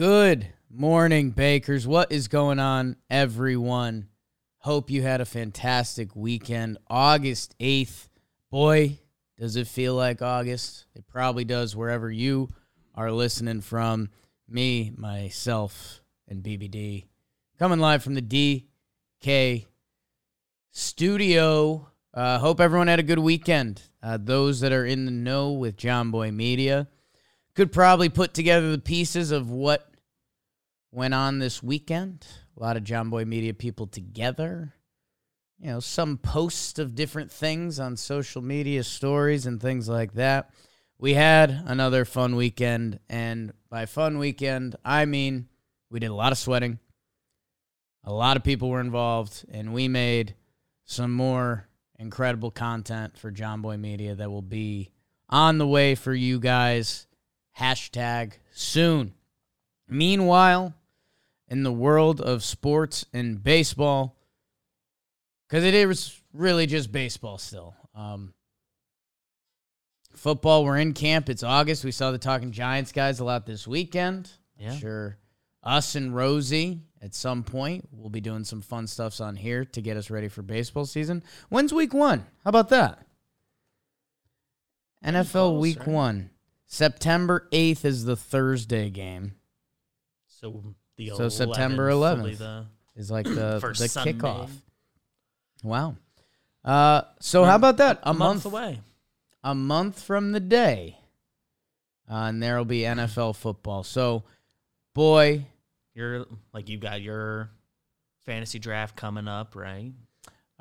Good morning, Bakers. What is going on, everyone? Hope you had a fantastic weekend. August 8th. Boy, does it feel like August. It probably does wherever you are listening from. Me, myself, and BBD. Coming live from the DK studio. Uh, hope everyone had a good weekend. Uh, those that are in the know with Jomboy Media could probably put together the pieces of what went on this weekend. A lot of Jomboy Media people together. You know, some posts of different things on social media stories and things like that. We had another fun weekend, and by fun weekend, I mean we did a lot of sweating. A lot of people were involved, and we made some more incredible content for Jomboy Media that will be on the way for you guys. Hashtag soon. Meanwhile, in the world of sports and baseball, because it is really just baseball still. Um, football, we're in camp. It's August. We saw the Talking Giants guys a lot this weekend. Yeah. Sure. Us and Rosie at some point, we'll be doing some fun stuffs on here to get us ready for baseball season. When's week one? How about that? NFL close, week right? one. September 8th is the Thursday game. So the So September 11th will be 11th. the Is like the, the Sunday. kickoff. Wow. Uh, so how about that? a month away. a month from the day, uh, and there'll be NFL football. So, boy, You're like you got your fantasy draft coming up, right?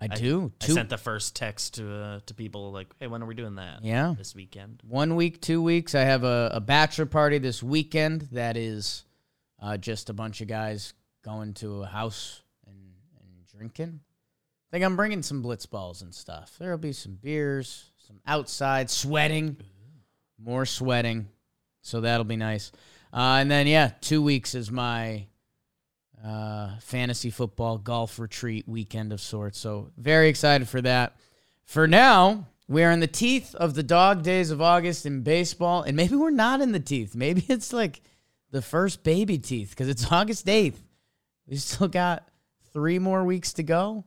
I do I two, sent the first text to uh, to people like, "Hey, when are we doing that?" Yeah. this weekend. one week, two weeks. I have a, a bachelor party this weekend. That is uh, just a bunch of guys going to a house and, and drinking. I think I'm bringing some blitz balls and stuff. There'll be some beers, some outside sweating, more sweating. So that'll be nice. Uh, and then yeah, two weeks is my uh, fantasy football golf retreat weekend of sorts. So very excited for that. For now, we are in the teeth of the dog days of August in baseball, and maybe we're not in the teeth. Maybe it's like the first baby teeth because it's August 8th. We still got three more weeks to go,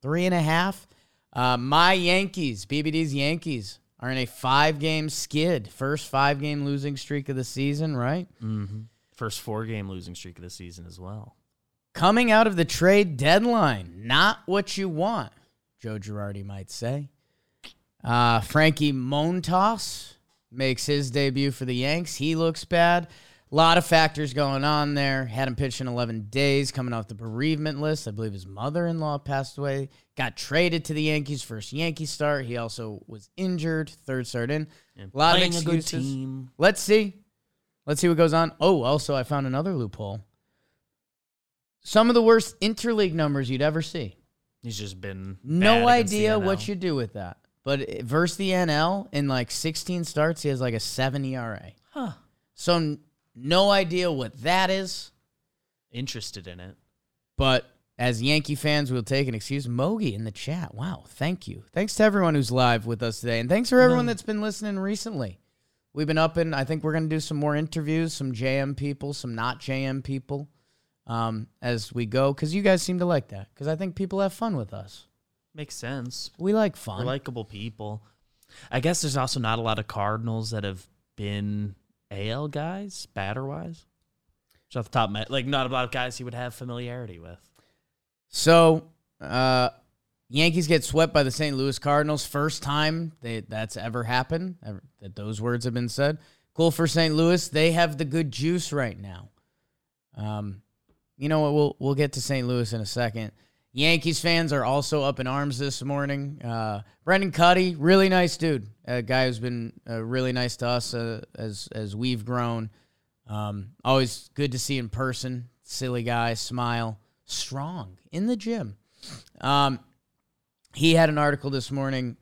three and a half. Uh, my Yankees, BBD's Yankees, are in a five game skid, first five game losing streak of the season, right? Mm-hmm. First four game losing streak of the season as well. Coming out of the trade deadline, not what you want, Joe Girardi might say. Uh, Frankie Montas makes his debut for the Yanks. He looks bad. A lot of factors going on there. Had him pitch in 11 days, coming off the bereavement list. I believe his mother in law passed away. Got traded to the Yankees, first Yankee start. He also was injured, third start in. A lot of playing a good excuses. team. Let's see. Let's see what goes on. Oh, also, I found another loophole. Some of the worst interleague numbers you'd ever see. He's just been No idea what you do with that. But versus the NL, in like 16 starts, he has like a 7 ERA. Huh. So no idea what that is. Interested in it. But as Yankee fans, we'll take an excuse. Mogi in the chat. Wow. Thank you. Thanks to everyone who's live with us today. And thanks for everyone that's been listening recently. We've been up and I think we're going to do some more interviews, some JM people, some not JM people um, as we go because you guys seem to like that because I think people have fun with us. Makes sense. We like We're fun. likable people. I guess there's also not a lot of Cardinals that have been AL guys, batter wise. Just off the top of my like not a lot of guys he would have familiarity with. So, uh, Yankees get swept by the St. Louis Cardinals. First time they, that's ever happened, ever, that those words have been said. Cool for St. Louis. They have the good juice right now. Um, you know what? We'll we'll get to St. Louis in a second. Yankees fans are also up in arms this morning. Uh, Brendan Kuty, really nice dude, a guy who's been uh, really nice to us uh, as as we've grown. Um, always good to see in person. Silly guy, smile, strong in the gym. Um, he had an article this morning.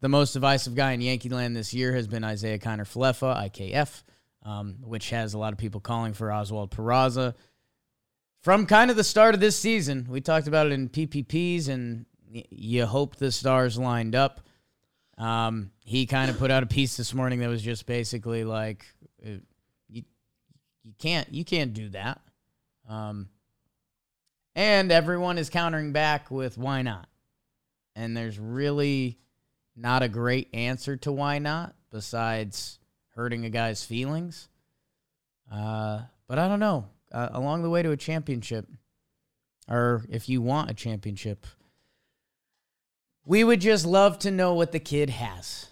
The most divisive guy in Yankee land this year has been Isiah Kiner-Falefa, IKF, um, which has a lot of people calling for Oswald Peraza. From kind of the start of this season, we talked about it in PPPs, and you hope the stars lined up. Um, he kind of put out a piece this morning that was just basically like, uh, you, you can't, you can't do that. Um, and everyone is countering back with why not? And there's really not a great answer to why not besides hurting a guy's feelings. Uh, but I don't know. Uh, along the way to a championship, or if you want a championship, we would just love to know what the kid has.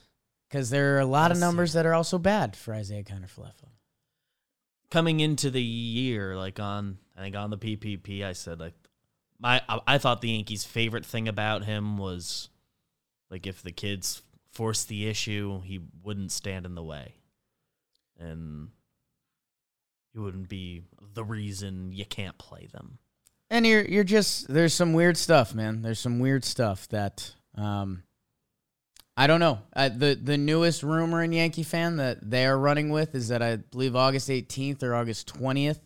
Because there are a lot of Yes, numbers that are also bad for Isiah Kiner-Falefa. coming into the year, like on I think on the PPP, I said like my I, I thought the Yankees' favorite thing about him was like if the kids forced the issue, he wouldn't stand in the way, and he wouldn't be the reason you can't play them. And you're you're just there's some weird stuff, man. There's some weird stuff that um I don't know. Uh, the the newest rumor in Yankee fan that they are running with is that I believe August 18th or August 20th,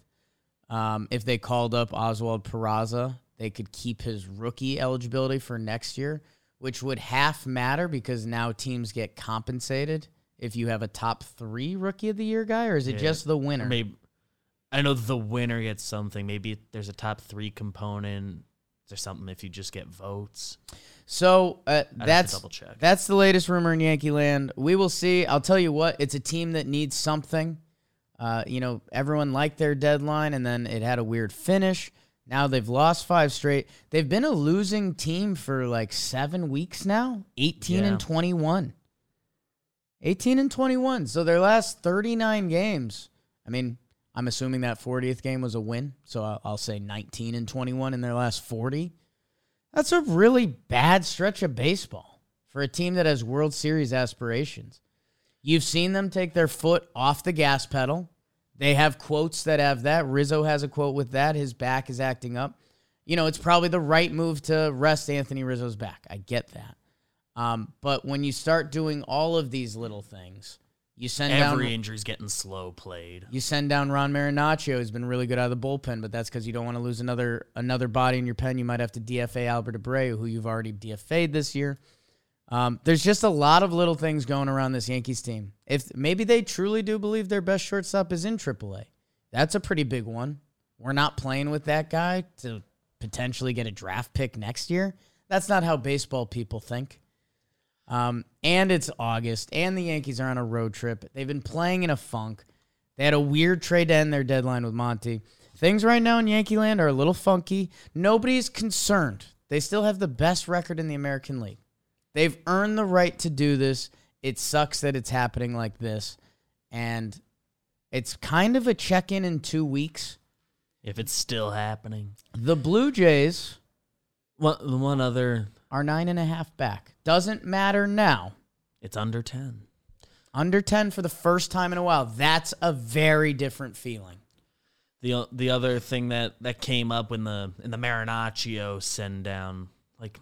um, if they called up Oswald Peraza, they could keep his rookie eligibility for next year, which would half matter because now teams get compensated if you have a top three rookie of the year guy, or is it Yeah. just the winner? maybe I know the winner gets something. Maybe there's a top three component. There's something if you just get votes. So uh, that's double check. that's the latest rumor in Yankee land. We will see. I'll tell you what, it's a team that needs something. Uh, you know, everyone liked their deadline, and then it had a weird finish. Now they've lost five straight. They've been a losing team for like seven weeks now. Eighteen Yeah. and twenty-one. Eighteen and twenty-one. So their last thirty-nine games. I mean, I'm assuming that 40th game was a win. So I'll, say 19 and 21 in their last 40. That's a really bad stretch of baseball for a team that has World Series aspirations. You've seen them take their foot off the gas pedal. They have quotes that have that. Rizzo has a quote with that. His back is acting up. You know, it's probably the right move to rest Anthony Rizzo's back. I get that. Um, but when you start doing all of these little things, you send Every down injury's getting slow played. you send down Ron Marinaccio, who's been really good out of the bullpen, but that's because you don't want to lose another another body in your pen. You might have to DFA Albert Abreu, who you've already DFA'd this year. Um, there's just a lot of little things going around this Yankees team. If maybe they truly do believe their best shortstop is in AAA, that's a pretty big one. We're not playing with that guy to potentially get a draft pick next year. That's not how baseball people think. Um, and it's August, and the Yankees are on a road trip. They've been playing in a funk. They had a weird trade to end their deadline with Monty. Things right now in Yankee land are a little funky. Nobody's concerned. They still have the best record in the American League. They've earned the right to do this. It sucks that it's happening like this. And it's kind of a check in in two weeks. If it's still happening. The Blue Jays One, one other, are nine and a half back. Doesn't matter now. it's under 10. Under 10 for the first time in a while. That's a very different feeling. The the other thing that that came up in the in the Marinaccio send down, like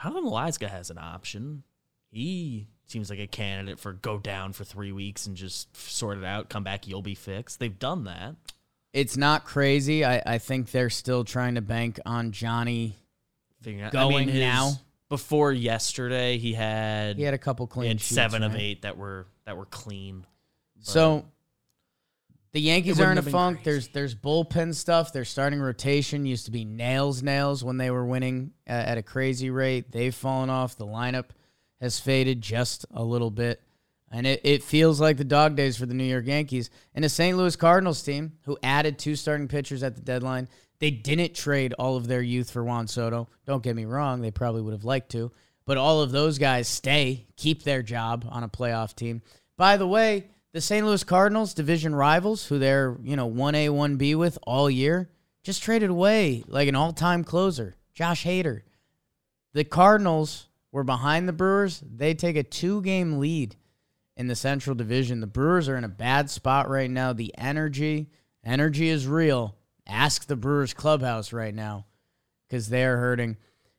Jonathan Loáisiga has an option. He seems like a candidate for go down for three weeks and just sort it out, come back, you'll be fixed. They've done that. It's not crazy. I, I think they're still trying to bank on Johnny. Figuring out, Going I mean, his- now? Before yesterday, he had He had a couple he clean had sheets, seven of eight that were that were clean. So the Yankees are in a funk. crazy. There's there's bullpen stuff. Their starting rotation used to be nails nails when they were winning uh, at a crazy rate. They've fallen off. The lineup has faded just a little bit. And it, it feels like the dog days for the New York Yankees. And a St. Louis Cardinals team who added two starting pitchers at the deadline. They didn't trade all of their youth for Juan Soto. Don't get me wrong, they probably would have liked to. But all of those guys stay, keep their job on a playoff team. By the way, the St. Louis Cardinals, division rivals, who they're, you know, 1A, 1B with all year, just traded away like an all time closer, Josh Hader. The Cardinals were behind the Brewers. They take a two game lead in the Central Division. The Brewers are in a bad spot right now. The energy, energy is real. Ask the Brewers clubhouse right now because they are hurting.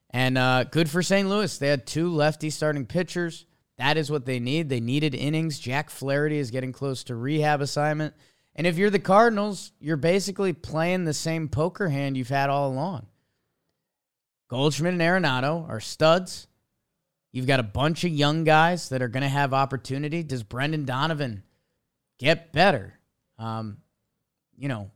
And uh, good for St. Louis. They had two lefty starting pitchers. That is what they need. They needed innings. Jack Flaherty is getting close to rehab assignment. And if you're the Cardinals, you're basically playing the same poker hand you've had all along. Goldschmidt and Arenado are studs. You've got a bunch of young guys that are going to have opportunity. Does Brendan Donovan get better? Um, you know,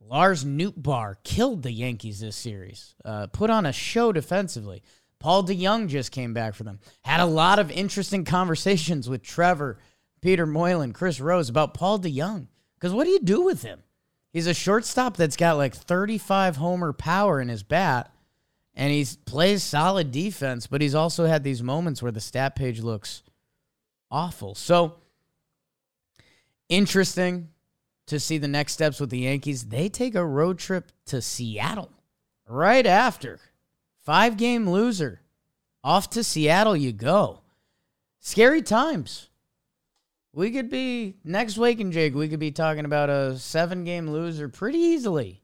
Lars Nootbaar killed the Yankees this series, uh, put on a show defensively. Paul DeJong just came back for them. Had a lot of interesting conversations with Trevor, Peter Moylan, Chris Rose about Paul DeJong. Because what do you do with him? He's a shortstop that's got like 35 homer power in his bat, and he plays solid defense, but he's also had these moments where the stat page looks awful. So interesting to see the next steps with the Yankees. They take a road trip to Seattle right after. Five game loser. Off to Seattle you go. Scary times. We could be next week and Jake, we could be talking about a seven game loser pretty easily.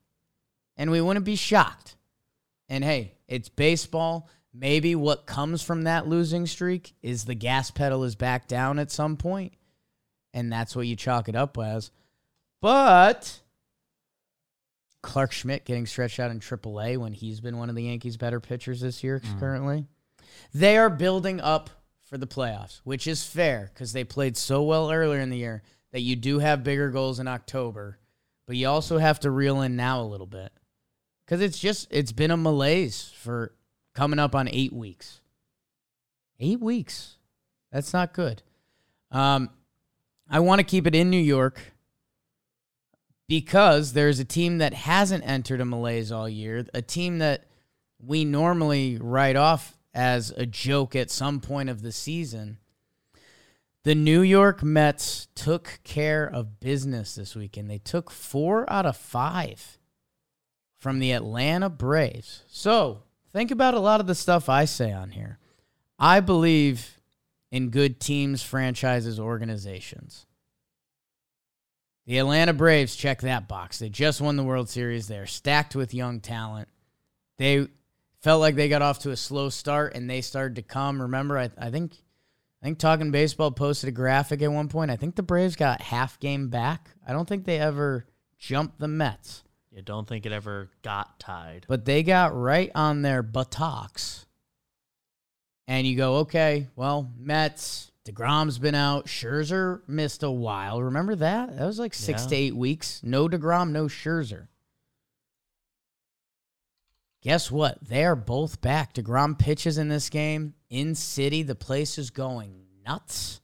And we wouldn't be shocked. And hey, it's baseball. Maybe what comes from that losing streak is the gas pedal is back down at some point, And that's what you chalk it up as. But Clarke Schmidt getting stretched out in AAA when he's been one of the Yankees' better pitchers this year mm. currently. They are building up for the playoffs, which is fair because they played so well earlier in the year that you do have bigger goals in October, but you also have to reel in now a little bit because it's just it's been a malaise for coming up on eight weeks. Eight weeks, that's not good. Um, I want to keep it in New York because there's a team that hasn't entered a malaise all year, a team that we normally write off as a joke at some point of the season. The New York Mets took care of business this weekend. They took four out of five from the Atlanta Braves. So think about a lot of the stuff I say on here. I believe in good teams, franchises, organizations. The Atlanta Braves check that box. They just won the World Series. They're stacked with young talent. They felt like they got off to a slow start and they started to come. Remember, I, I think I think Talking Baseball posted a graphic at one point. I think the Braves got half game back. I don't think they ever jumped the Mets. You don't think it ever got tied. But they got right on their buttocks. And you go, okay, well, Mets, DeGrom's been out. Scherzer missed a while. Remember that? That was like six yeah. to eight weeks. No DeGrom, no Scherzer. Guess what? They are both back. DeGrom pitches in this game in city. The place is going nuts.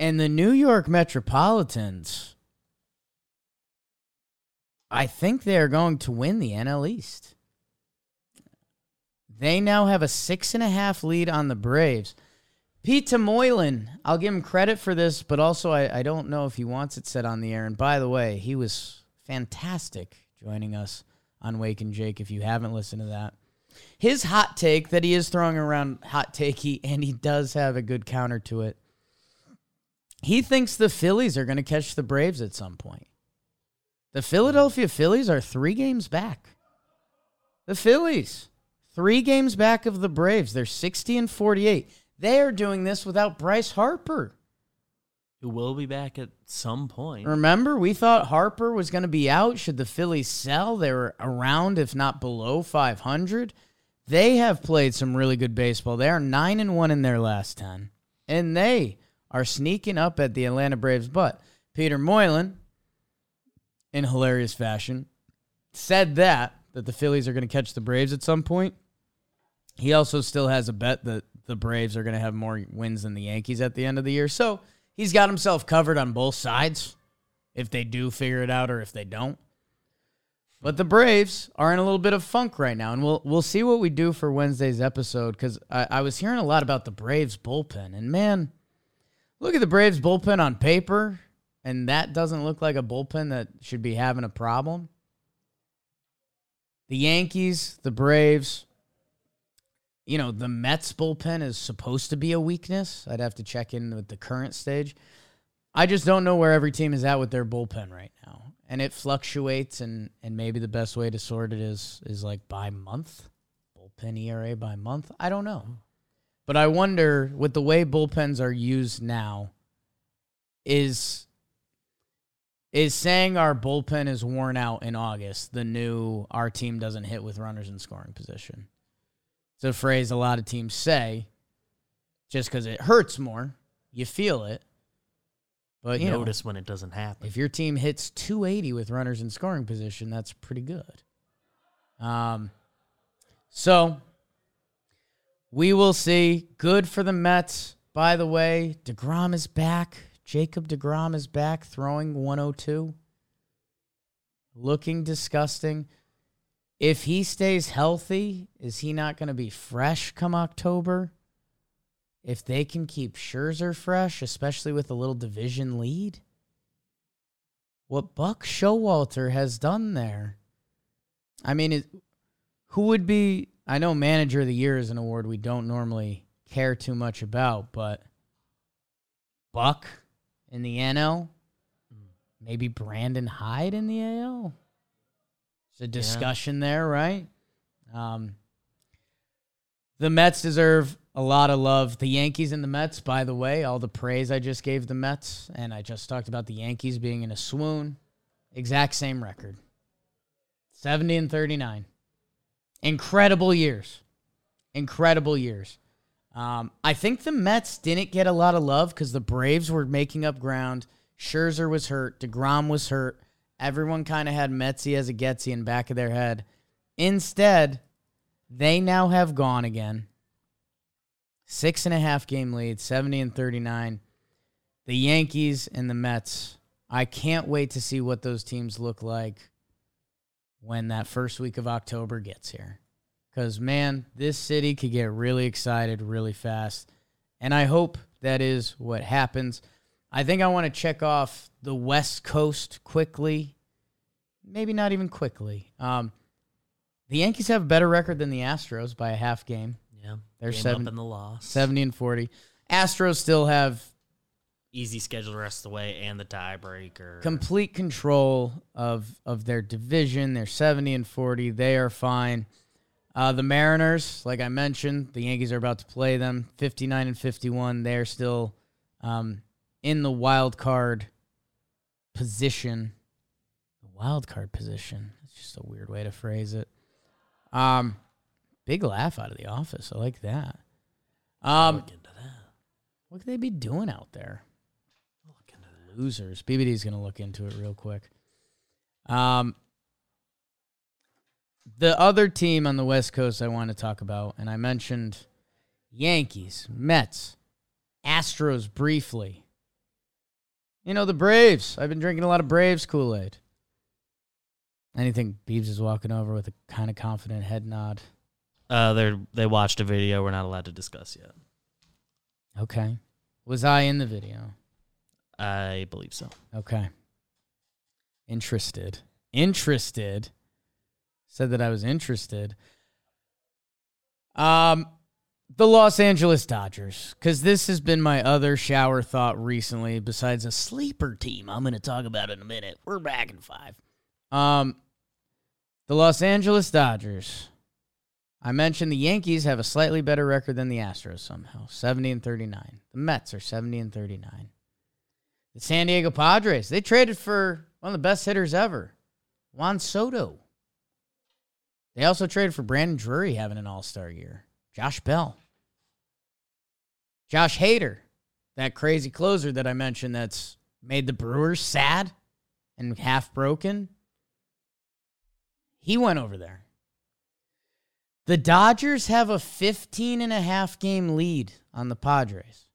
And the New York Metropolitans, I think they are going to win the NL East. They now have a six and a half lead on the Braves. Pete Moylan, I'll give him credit for this, but also I, I don't know if he wants it said on the air. And by the way, he was fantastic joining us on Wake and Jake if you haven't listened to that. His hot take that he is throwing around hot takey, and he does have a good counter to it. He thinks the Phillies are going to catch the Braves at some point. The Philadelphia Phillies are three games back. The Phillies, three games back of the Braves. They're 60 and 48. They are doing this without Bryce Harper who will be back at some point. Remember, we thought Harper was going to be out. Should the Phillies sell? They were around, if not below 500. They have played some really good baseball. They are 9 and 1 in their last 10. And they are sneaking up at the Atlanta Braves. But Peter Moylan, in hilarious fashion, said that, that the Phillies are going to catch the Braves at some point. He also still has a bet that the Braves are going to have more wins than the Yankees at the end of the year. So, he's got himself covered on both sides if they do figure it out or if they don't. But the Braves are in a little bit of funk right now, and we'll we'll see what we do for Wednesday's episode because I, I was hearing a lot about the Braves bullpen, and man, look at the Braves bullpen on paper. and that doesn't look like a bullpen that should be having a problem. The Yankees, the Braves, you know, the Mets bullpen is supposed to be a weakness. I'd have to check in with the current stage. I just don't know where every team is at with their bullpen right now. And it fluctuates and and maybe the best way to sort it is is like by month. Bullpen ERA by month. I don't know. But I wonder with the way bullpens are used now, is is saying our bullpen is worn out in August the new our team doesn't hit with runners in scoring position. It's a phrase a lot of teams say just because it hurts more. You feel it. But you notice know, when it doesn't happen. If your team hits 280 with runners in scoring position, that's pretty good. Um, so we will see. Good for the Mets. By the way, DeGrom is back. Jacob DeGrom is back throwing 102. Looking disgusting. If he stays healthy, is he not going to be fresh come October? If they can keep Scherzer fresh, especially with a little division lead, what Buck Showalter has done there. I mean, it, who would be? I know Manager of the Year is an award we don't normally care too much about, but Buck in the NL. Hmm. Maybe Brandon Hyde in the AL. It's a discussion yeah. there, right? Um, the Mets deserve a lot of love. The Yankees and the Mets, by the way, all the praise I just gave the Mets, and I just talked about the Yankees being in a swoon. Exact same record 70 and 39. Incredible years. Incredible years. Um, I think the Mets didn't get a lot of love because the Braves were making up ground. Scherzer was hurt. DeGrom was hurt. Everyone kind of had Metsy as a Getsy in back of their head. Instead, they now have gone again. Six and a half game lead, 70 and 39. The Yankees and the Mets. I can't wait to see what those teams look like when that first week of October gets here. Because, man, this city could get really excited really fast. And I hope that is what happens. I think I want to check off the West Coast quickly. Maybe not even quickly. Um, the Yankees have a better record than the Astros by a half game. Yeah. They're game seven, up in the loss. 70 and 40. Astros still have easy schedule the rest of the way and the tiebreaker. Complete control of of their division. They're 70 and 40. They are fine. Uh, the Mariners, like I mentioned, the Yankees are about to play them 59 and 51. They're still um, in the wild card position. The wild card position. It's just a weird way to phrase it. Um, big laugh out of the office. I like that. Um, look into that. What could they be doing out there? Look into that. Losers. BBD's gonna look into it real quick. Um, the other team on the West Coast I want to talk about, and I mentioned Yankees, Mets, Astros briefly. You know, the Braves. I've been drinking a lot of Braves Kool Aid. Anything Beebs is walking over with a kind of confident head nod. Uh, they they watched a video we're not allowed to discuss yet. Okay. Was I in the video? I believe so. Okay. Interested. Interested said that I was interested. Um, the Los Angeles Dodgers, because this has been my other shower thought recently. Besides a sleeper team, I'm going to talk about in a minute. We're back in five. Um, the Los Angeles Dodgers. I mentioned the Yankees have a slightly better record than the Astros somehow, 70 and 39. The Mets are 70 and 39. The San Diego Padres, they traded for one of the best hitters ever, Juan Soto. They also traded for Brandon Drury having an all star year. Josh Bell. Josh Hader, that crazy closer that I mentioned that's made the Brewers sad and half broken. He went over there. The Dodgers have a 15 and a half game lead on the Padres.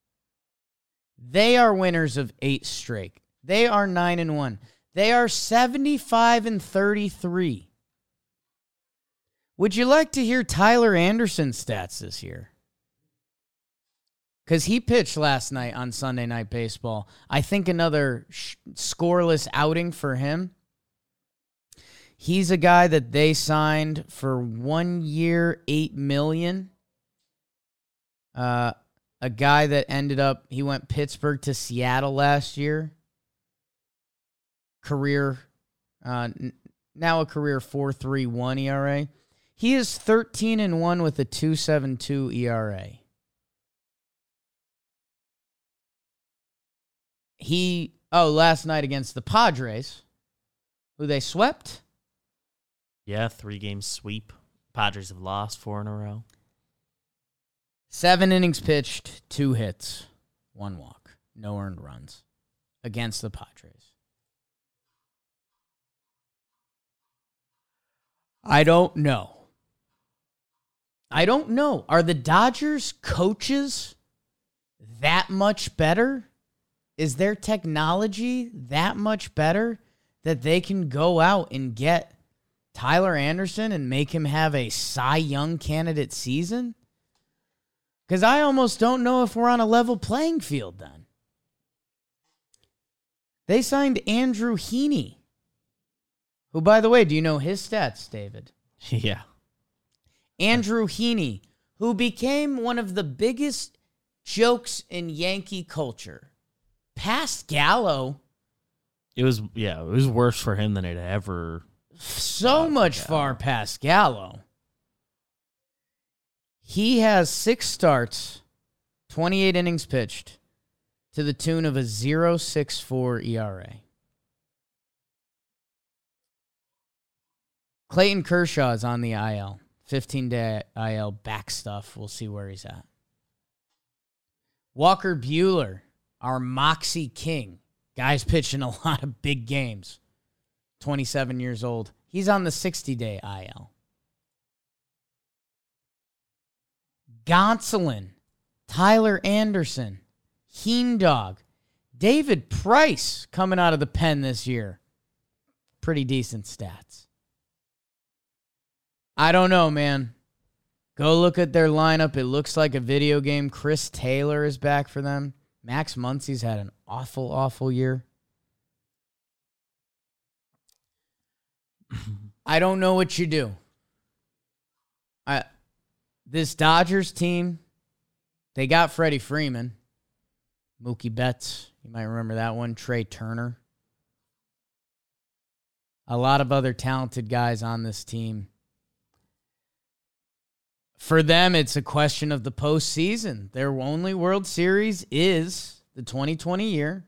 They are winners of eight straight. They are 9 and 1. They are 75 and 33. Would you like to hear Tyler Anderson's stats this year? because he pitched last night on Sunday Night Baseball. I think another sh- scoreless outing for him. He's a guy that they signed for one year, eight million. Uh, a guy that ended up he went Pittsburgh to Seattle last year. Career, uh, now a career four three one ERA. He is thirteen and one with a two seven two ERA. He oh last night against the Padres, who they swept. Yeah, three game sweep. Padres have lost four in a row. Seven innings pitched, two hits, one walk, no earned runs against the Padres. I don't know. I don't know. Are the Dodgers coaches that much better? Is their technology that much better that they can go out and get Tyler Anderson and make him have a Cy Young candidate season? Because I almost don't know if we're on a level playing field then. They signed Andrew Heaney, who, by the way, do you know his stats, David? yeah. Andrew Heaney, who became one of the biggest jokes in Yankee culture. Past Gallo, It was yeah, it was worse for him than it ever so much far past Gallo. He has six starts, 28 innings pitched, to the tune of a 0.64 ERA. Clayton Kershaw is on the IL. 15 day IL back stuff. We'll see where he's at. Walker Buehler, our Moxie King. Guy's pitching a lot of big games. 27 years old. He's on the 60 day IL. Gonsolin, Tyler Anderson, Heen Dog, David Price coming out of the pen this year. Pretty decent stats. I don't know, man. Go look at their lineup. It looks like a video game. Chris Taylor is back for them. Max Muncy's had an awful, awful year. I don't know what you do. I this Dodgers team, they got Freddie Freeman, Mookie Betts. You might remember that one. Trea Turner. A lot of other talented guys on this team. For them, it's a question of the postseason. Their only World Series is the 2020 year.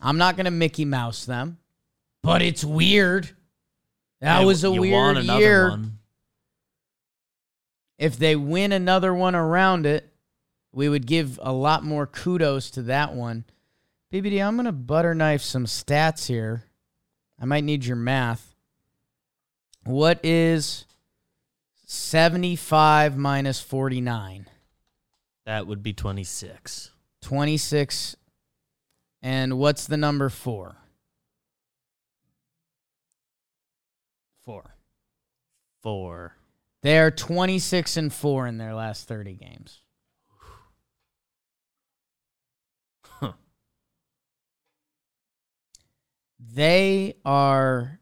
I'm not going to Mickey Mouse them, but it's weird. That Yeah, was a weird year. one. If they win another one around it, we would give a lot more kudos to that one. BBD, I'm going to butter knife some stats here. I might need your math. What is 75 minus 49? That would be 26. 26. And what's the number four? Four. Four. They are 26 and 4 in their last 30 games. Huh. They are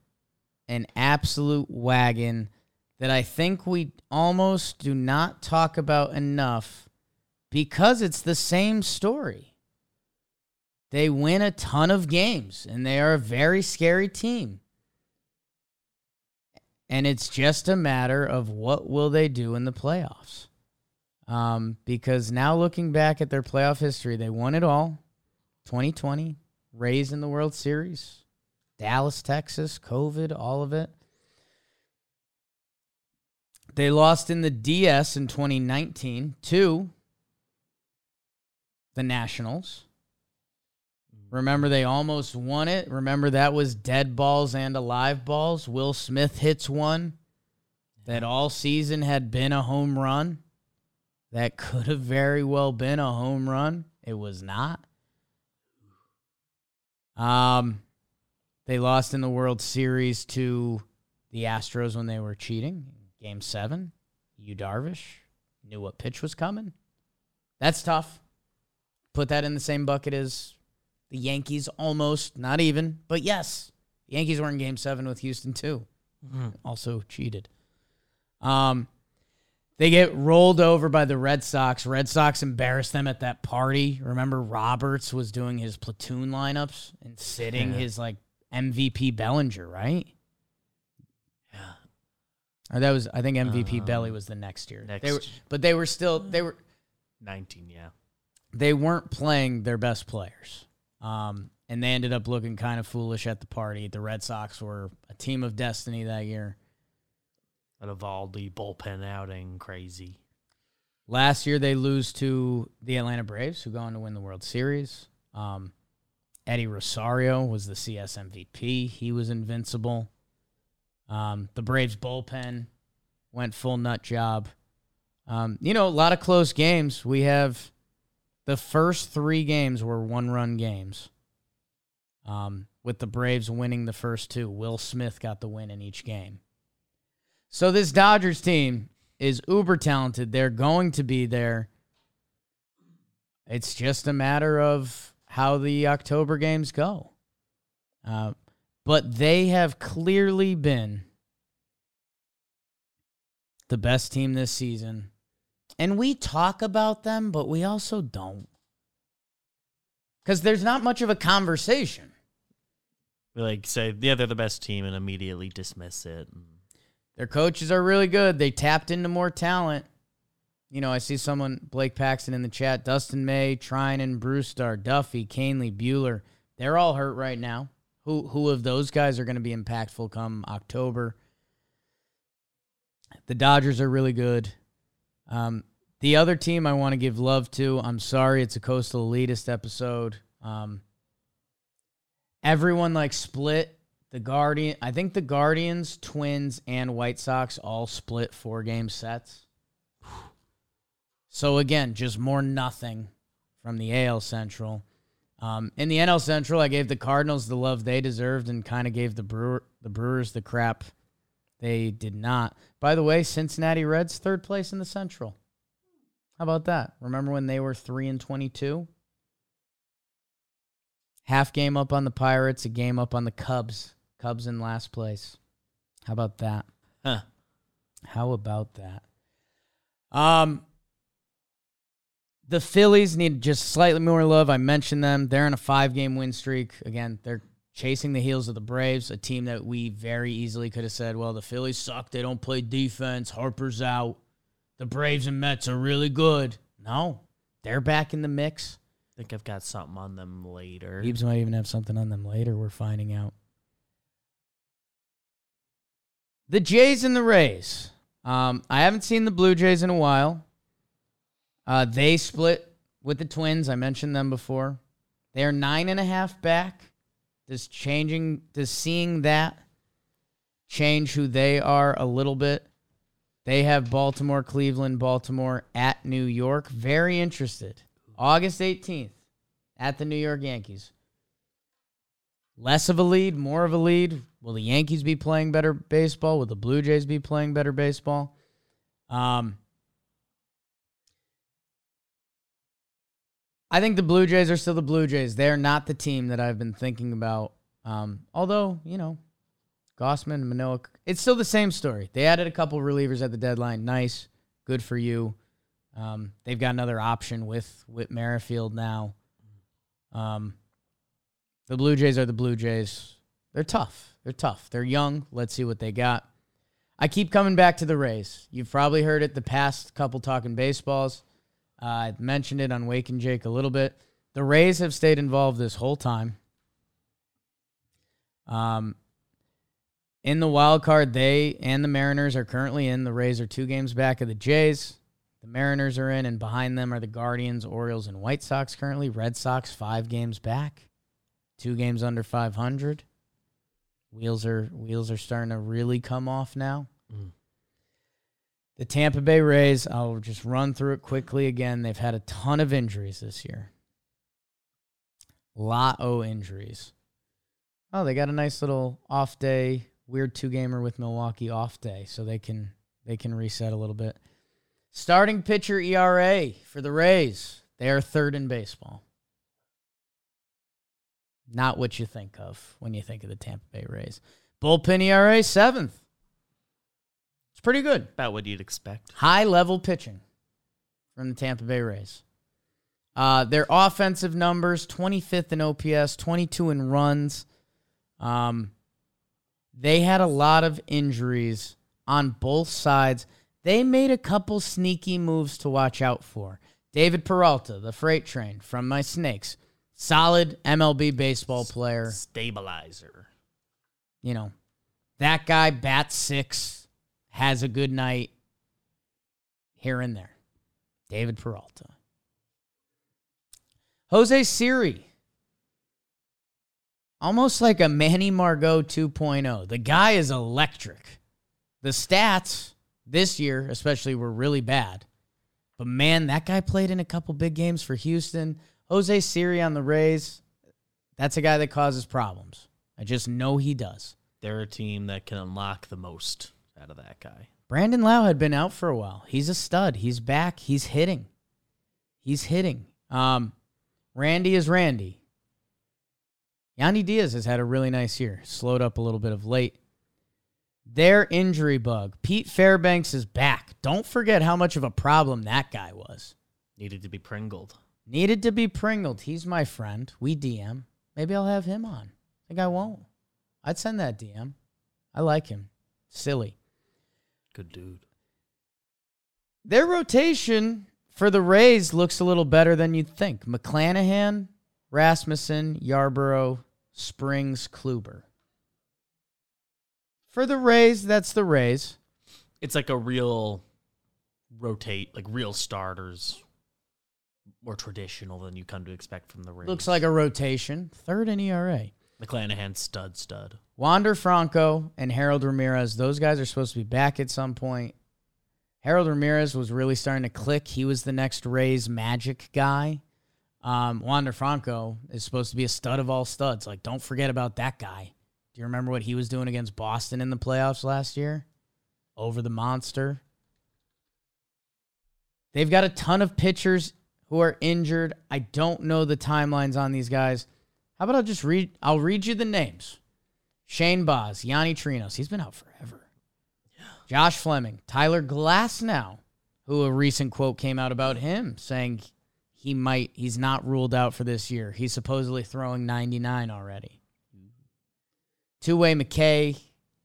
an absolute wagon that I think we almost do not talk about enough because it's the same story. They win a ton of games and they are a very scary team. And it's just a matter of what will they do in the playoffs. Um, because now looking back at their playoff history, they won it all. 2020, Rays in the World Series, Dallas, Texas, COVID, all of it. They lost in the DS in 2019 to the Nationals. Remember, they almost won it. Remember, that was dead balls and alive balls. Will Smith hits one that all season had been a home run. That could have very well been a home run. It was not. Um, they lost in the World Series to the Astros when they were cheating. Game seven. You Darvish knew what pitch was coming. That's tough. put that in the same bucket as the Yankees almost, not even, but yes. The Yankees were in game 7 with Houston too. Also cheated. Um they get rolled over by the Red Sox. Red Sox embarrassed them at that party. Remember Roberts was doing his platoon lineups and sitting Yeah. his like MVP Bellinger, right? That was I think MVP Um, Belly was the next year. next They were, but they were still they were 19, yeah. they weren't playing their best players. Um, and they ended up looking kind of foolish at the party. The Red Sox were a team of destiny that year. An Eovaldi bullpen outing, crazy. Last year they lose to the Atlanta Braves, who go on to win the World Series. Um, Eddie Rosario was the CS MVP. He was invincible. Um, the Braves bullpen went full nut job. Um, you know, a lot of close games. We have the first three games were one run games. Um, with the Braves winning the first two. Will Smith got the win in each game. So this Dodgers team is uber talented. They're going to be there. It's just a matter of how the October games go. Uh, but they have clearly been the best team this season. And we talk about them, but we also don't. Because there's not much of a conversation. We like say, yeah, they're the best team and immediately dismiss it. Their coaches are really good. They tapped into more talent. You know, I see someone, Blake Paxton in the chat, Dustin May, Trine Treinen, Brusdar, Duffy, Kahnle, Buehler. They're all hurt right now. Who who of those guys are going to be impactful come October? The Dodgers are really good. Um, the other team I want to give love to, I'm sorry, it's a Coastal Elitist episode. Um, everyone like split the Guardian. I think the Guardians, Twins, and White Sox all split four game sets. So again, just more nothing from the AL Central. Um, in the NL Central, I gave the Cardinals the love they deserved and kind of gave the Brewer the Brewers the crap they did not. By the way, Cincinnati Reds third place in the Central. How about that? Remember when they were three and twenty-two? Half game up on the Pirates, a game up on the Cubs. Cubs in last place. How about that? Huh. How about that? Um, the Phillies need just slightly more love. I mentioned them. They're in a five game win streak. Again, they're chasing the heels of the Braves, a team that we very easily could have said, well, the Phillies suck. They don't play defense. Harper's out. The Braves and Mets are really good. No, they're back in the mix. I think I've got something on them later. Gibbs might even have something on them later. We're finding out. The Jays and the Rays. Um, I haven't seen the Blue Jays in a while. Uh, they split with the Twins. I mentioned them before. They are nine and a half back. Does changing, does seeing that change who they are a little bit? They have Baltimore, Cleveland, Baltimore at New York. Very interested. August 18th at the New York Yankees. Less of a lead, more of a lead. Will the Yankees be playing better baseball? Will the Blue Jays be playing better baseball? Um, I think the Blue Jays are still the Blue Jays. They're not the team that I've been thinking about. Um, although, you know, Gausman, Manoa, it's still the same story. They added a couple relievers at the deadline. Nice. Good for you. Um, they've got another option with Whit Merrifield now. Um, the Blue Jays are the Blue Jays. They're tough. They're tough. They're young. Let's see what they got. I keep coming back to the Rays. You've probably heard it the past couple talking baseballs. Uh, I mentioned it on Wake and Jake a little bit. The Rays have stayed involved this whole time. Um, in the wild card, they and the Mariners are currently in. The Rays are two games back of the Jays. The Mariners are in, and behind them are the Guardians, Orioles, and White Sox currently. Red Sox five games back, two games under 500. Wheels are wheels are starting to really come off now. The Tampa Bay Rays, I'll just run through it quickly again. They've had a ton of injuries this year. Lot o injuries. Oh, they got a nice little off day, weird two gamer with Milwaukee off day, so they can they can reset a little bit. Starting pitcher ERA for the Rays, They are third in baseball. Not what you think of when you think of the Tampa Bay Rays. Bullpen ERA seventh. It's pretty good. About what you'd expect. High level pitching from the Tampa Bay Rays. Uh, their offensive numbers 25th in OPS, 22 in runs. Um, they had a lot of injuries on both sides. They made a couple sneaky moves to watch out for. David Peralta, the freight train from my Snakes, solid MLB baseball player. Stabilizer. You know, that guy bats six, has a good night here and there. David Peralta. Jose Siri. Almost like a Manny Margot 2.0. The guy is electric. The stats this year, especially, were really bad. But man, that guy played in a couple big games for Houston. Jose Siri on the Rays, that's a guy that causes problems. I just know he does. They're a team that can unlock the most out of that guy. Brandon Lowe had been out for a while. He's a stud. He's back. He's hitting. He's hitting. Um, Randy is Randy. Yandy Diaz has had a really nice year. Slowed up a little bit of late. Their injury bug. Pete Fairbanks is back. Don't forget how much of a problem that guy was. Needed to be pringled. Needed to be pringled. He's my friend. We DM. Maybe I'll have him on. I think I won't. I'd send that DM. I like him. Silly. Good dude. Their rotation for the Rays looks a little better than you'd think. McClanahan, Rasmussen, Yarbrough, Springs, Kluber. For the Rays, that's the Rays. It's like a real rotate, like real starters, more traditional than you come to expect from the Rays. Looks like a rotation. Third in ERA. McClanahan stud stud. Wander Franco and Harold Ramirez, those guys are supposed to be back at some point. Harold Ramirez was really starting to click. He was the next Rays magic guy. Um, Wander Franco is supposed to be a stud of all studs. Like, don't forget about that guy. Do you remember what he was doing against Boston in the playoffs last year? Over the monster. They've got a ton of pitchers who are injured. I don't know the timelines on these guys. How about I'll just read I'll read you the names. Shane Baz, Yonny Chirinos, he's been out forever. Josh Fleming, Tyler Glasnow, who a recent quote came out about him saying he might he's not ruled out for this year. He's supposedly throwing 99 already. Two way McKay,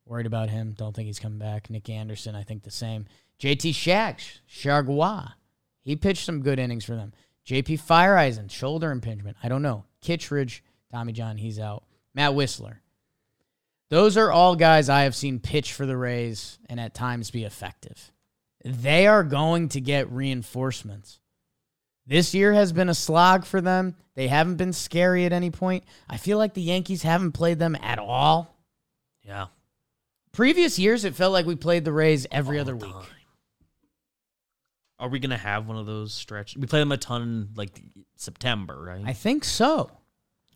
worried about him. Don't think he's coming back. Nick Anderson, I think the same. JT Shags, Chargois. He pitched some good innings for them. JP Feyereisen, shoulder impingement. I don't know. Kittredge, Tommy John, he's out. Matt Wisler. Those are all guys I have seen pitch for the Rays and at times be effective. They are going to get reinforcements. This year has been a slog for them. They haven't been scary at any point. I feel like the Yankees haven't played them at all. Yeah. Previous years, it felt like we played the Rays every All other the week. Are we gonna have one of those stretches? We play them a ton in like September, right? I think so.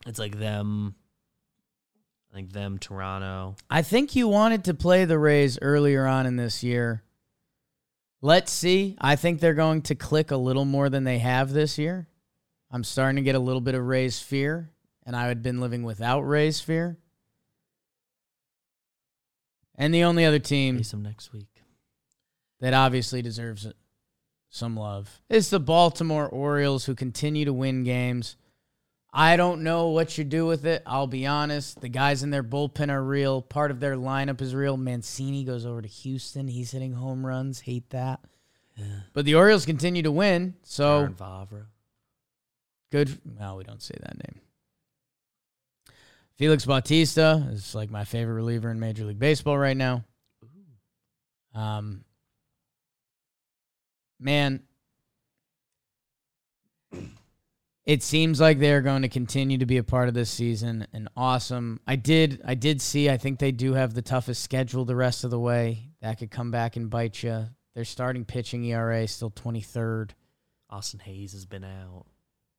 It's like them. I think them Toronto. I think you wanted to play the Rays earlier on in this year. Let's see. I think they're going to click a little more than they have this year. I'm starting to get a little bit of Rays fear, and I had been living without Rays fear. And the only other team them next week. that obviously deserves some love is the Baltimore Orioles, who continue to win games. I don't know what you do with it. I'll be honest. The guys in their bullpen are real. Part of their lineup is real. Mancini goes over to Houston. He's hitting home runs. Hate that. But the Orioles continue to win. So good. Well, we don't say that name. Felix Bautista is like my favorite reliever in Major League Baseball right now. Um, man, it seems like they're going to continue to be a part of this season and awesome. I did, I did see. I think they do have the toughest schedule the rest of the way. That could come back and bite you. Their starting pitching ERA still twenty third. Austin Hays has been out.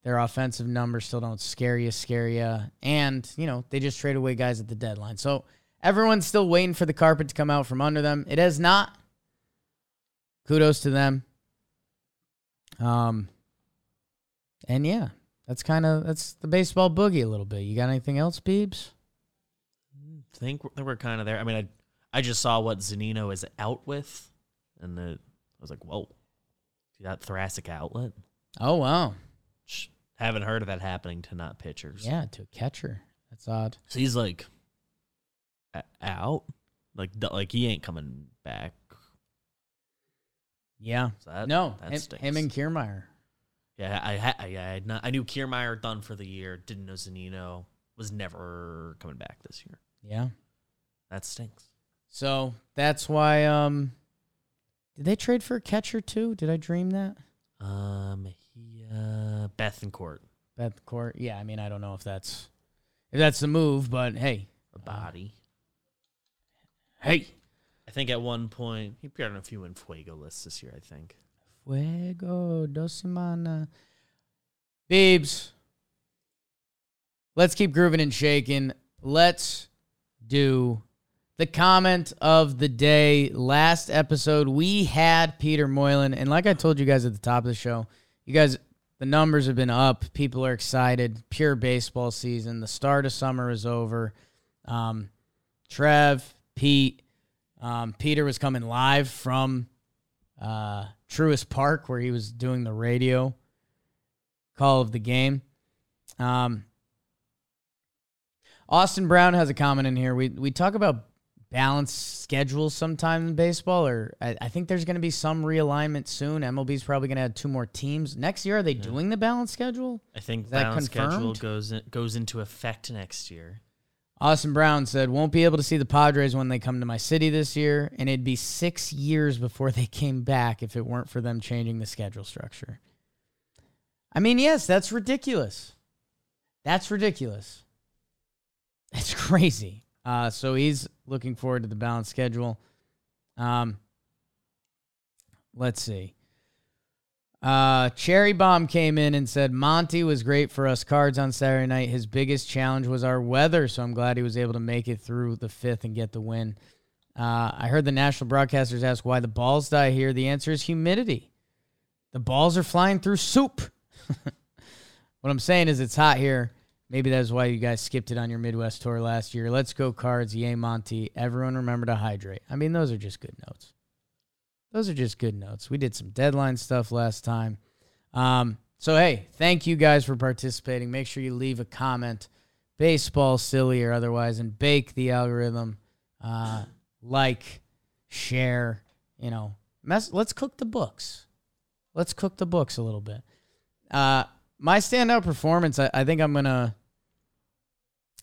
Their offensive numbers still don't scare you, scare you. And, you know, they just trade away guys at the deadline. So everyone's still waiting for the carpet to come out from under them. It has not. Kudos to them. Um, And yeah, that's kind of that's the baseball boogie a little bit. You got anything else, Beebs? I think we're, we're kind of there. I mean, I I just saw what Zunino is out with, and the, I was like, whoa, see that thoracic outlet? Oh wow, Sh- Haven't heard of that happening to not pitchers. yeah, to a catcher. That's odd. So he's like a- out, like like he ain't coming back. Yeah, So that, no, that him, him and Kiermaier. Yeah, I ha- I, I, had not, I knew Kiermaier done for the year. Didn't know Zunino was never coming back this year. Yeah. That stinks. So that's why. Um, did they trade for a catcher too? Did I dream that? Um, he, uh, Bethancourt, Beth Court. Yeah, I mean, I don't know if that's if that's the move, but hey, a body. hey, I think at one point he appeared on a few in Fuego lists this year. I think. Fuego dos semanas. Beebs, let's keep grooving and shaking. Let's do the comment of the day. Last episode, we had Peter Moylan. And like I told you guys at the top of the show, you guys, the numbers have been up. People are excited. Pure baseball season. The start of summer is over. Um, Trev, Pete, um, Peter was coming live from uh, Truist Park where he was doing the radio call of the game. Um, Austin Brown has a comment in here. We we talk about balanced schedules sometime in baseball, or I, I think there's going to be some realignment soon. MLB's probably going to add two more teams next year. Are they doing the balanced schedule? I think Is that balance schedule confirmed? goes in, goes into effect next year. Austin Brown said, "Won't be able to see the Padres when they come to my city this year, and it'd be six years before they came back if it weren't for them changing the schedule structure." I mean, yes, that's ridiculous. That's ridiculous. It's crazy. Uh, so he's looking forward to the balanced schedule. Um, let's see. Uh, Cherry Bomb came in and said Monty was great for us cards on Saturday night. His biggest challenge was our weather, so I'm glad he was able to make it through the fifth and get the win. Uh, I heard the national broadcasters ask why the balls die here. The answer is humidity. The balls are flying through soup. what I'm saying is it's hot here. Maybe that's why you guys skipped it on your Midwest tour last year. Let's go cards. Yay, Monty. Everyone remember to hydrate. I mean, those are just good notes. Those are just good notes. We did some deadline stuff last time. Um, so, hey, thank you guys for participating. Make sure you leave a comment, baseball, silly, or otherwise, and bake the algorithm. Uh, like, share, you know, mess. Let's cook the books. Let's cook the books a little bit. Uh, my standout performance, I, I think I'm going to.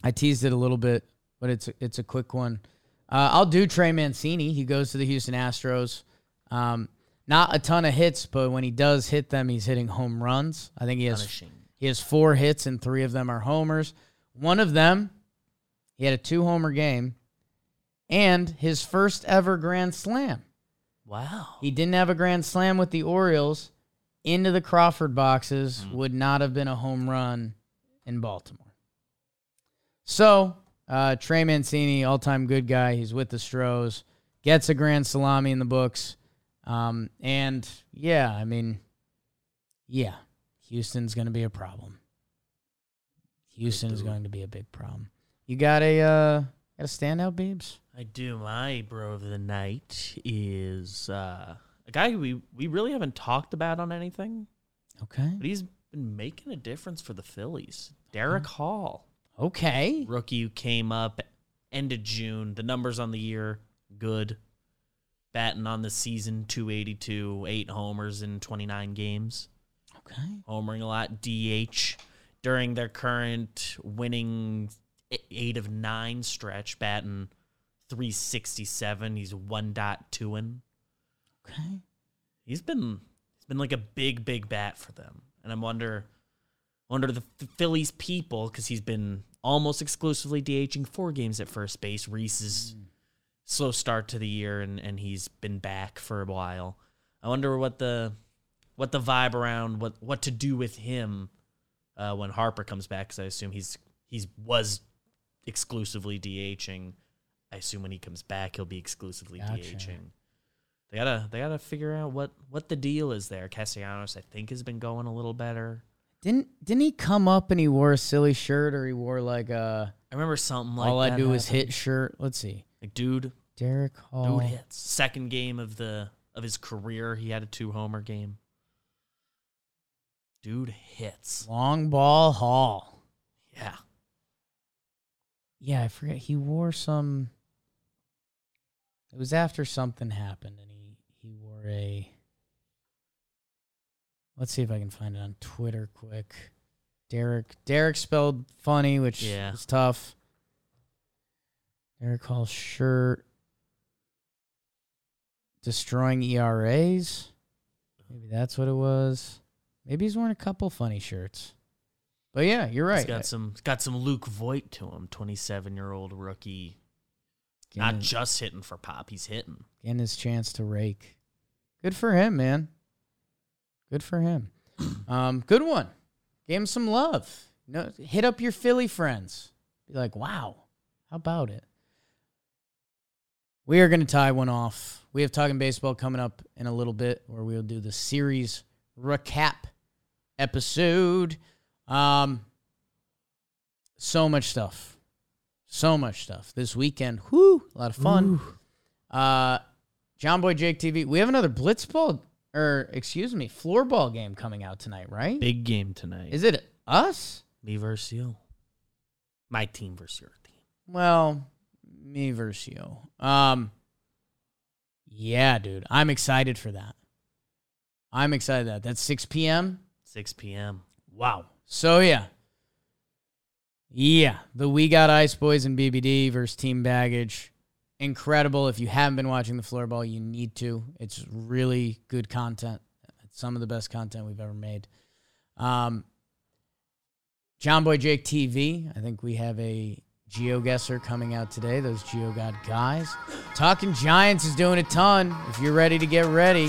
I teased it a little bit, but it's it's a quick one. Uh, I'll do Trey Mancini. He goes to the Houston Astros. Um, not a ton of hits, but when he does hit them, he's hitting home runs. I think he has he has four hits and three of them are homers. One of them, he had a two homer game, and his first ever grand slam. Wow. He didn't have a grand slam with the Orioles. Into the Crawford boxes would not have been a home run in Baltimore. So, uh, Trey Mancini, all time good guy. He's with the Stros, gets a grand salami in the books. Um, and yeah, I mean, yeah, Houston's going to be a problem. Houston is going to be a big problem. You got a uh, got a standout, Beebs? I do. My bro of the night is uh, a guy who we, we really haven't talked about on anything, Okay. but he's been making a difference for the Phillies. Darick Hall, Okay. rookie who came up end of June. The numbers on the year good. Batting on the season 282, eight homers in 29 games. Okay. homering a lot. DH during their current winning eight of nine stretch, batting 367. He's one dot two in. Okay. He's been he's been like a big big bat for them, and I'm wonder wonder the Phillies people because he's been almost exclusively DHing four games at first base. Reese's mm. Slow start to the year, and and he's been back for a while. I wonder what the what the vibe around what what to do with him uh, when Harper comes back because I assume he's he's was exclusively DHing. I assume when he comes back he'll be exclusively Gotcha. DHing. They gotta they gotta figure out what what the deal is there. Castellanos I think has been going a little better. Didn't didn't he come up and he wore a silly shirt or he wore like a I remember something like all I do is hit shirt? Let's see. Like, dude, Darick Hall. dude hits. Second game of the of his career, he had a two homer game. Dude hits. Long ball Hall. Yeah. Yeah, I forget. He wore some. It was after something happened, and he he wore a. Let's see if I can find it on Twitter quick. Darick Darick spelled funny, which Yeah. is tough. Darick Hall shirt. Destroying ERAs. Maybe that's what it was. Maybe he's wearing a couple funny shirts. But yeah, you're right. He's got some got some Luke Voit to him, twenty seven year old rookie. Not Getting- just hitting for pop, he's hitting. getting his chance to rake. Good for him, man. Good for him. Um, good one. Give him some love. No, hit up your Philly friends. Be like, wow, how about it? We are going to tie one off. We have talking baseball coming up in a little bit, where we'll do the series recap episode. Um, so much stuff, so much stuff this weekend. Whoo, a lot of fun. Uh, Jomboy Jake TV. We have another blitzball, or excuse me, floorball game coming out tonight, right? Big game tonight. Is it us? me versus you? My team versus your team. Well, me versus you. Um, yeah, dude, I'm excited for that. I'm excited that that's 6 p.m. Six PM. Wow. So yeah, yeah, the We Got Ice Boys and BBD versus Team Baggage, incredible. If you haven't been watching the floorball, you need to. It's really good content. It's some of the best content we've ever made. Um, Jomboy Jake TV. I think we have a GeoGuessr coming out today. Those GeoGod guys. Talking Giants is doing a ton. If you're ready to get ready.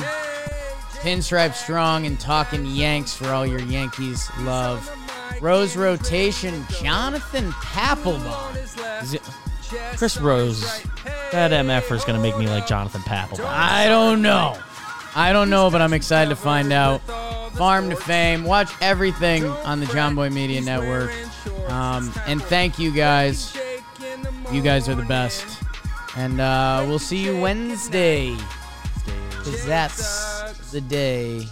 Pinstripe Strong and Talking Yanks for all your Yankees love. Rose Rotation, Jonathan Papelbon. Chris Rose, that MFer is going to make me like Jonathan Papelbon. I don't know. I don't know, but I'm excited to find out. Farm to Fame. Watch everything on the Jomboy Media Network. Um, and thank you guys. You guys are the best. And uh, we'll see you Wednesday. Because that's the day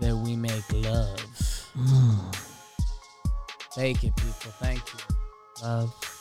that we make love. Take it, people. Thank you. Love.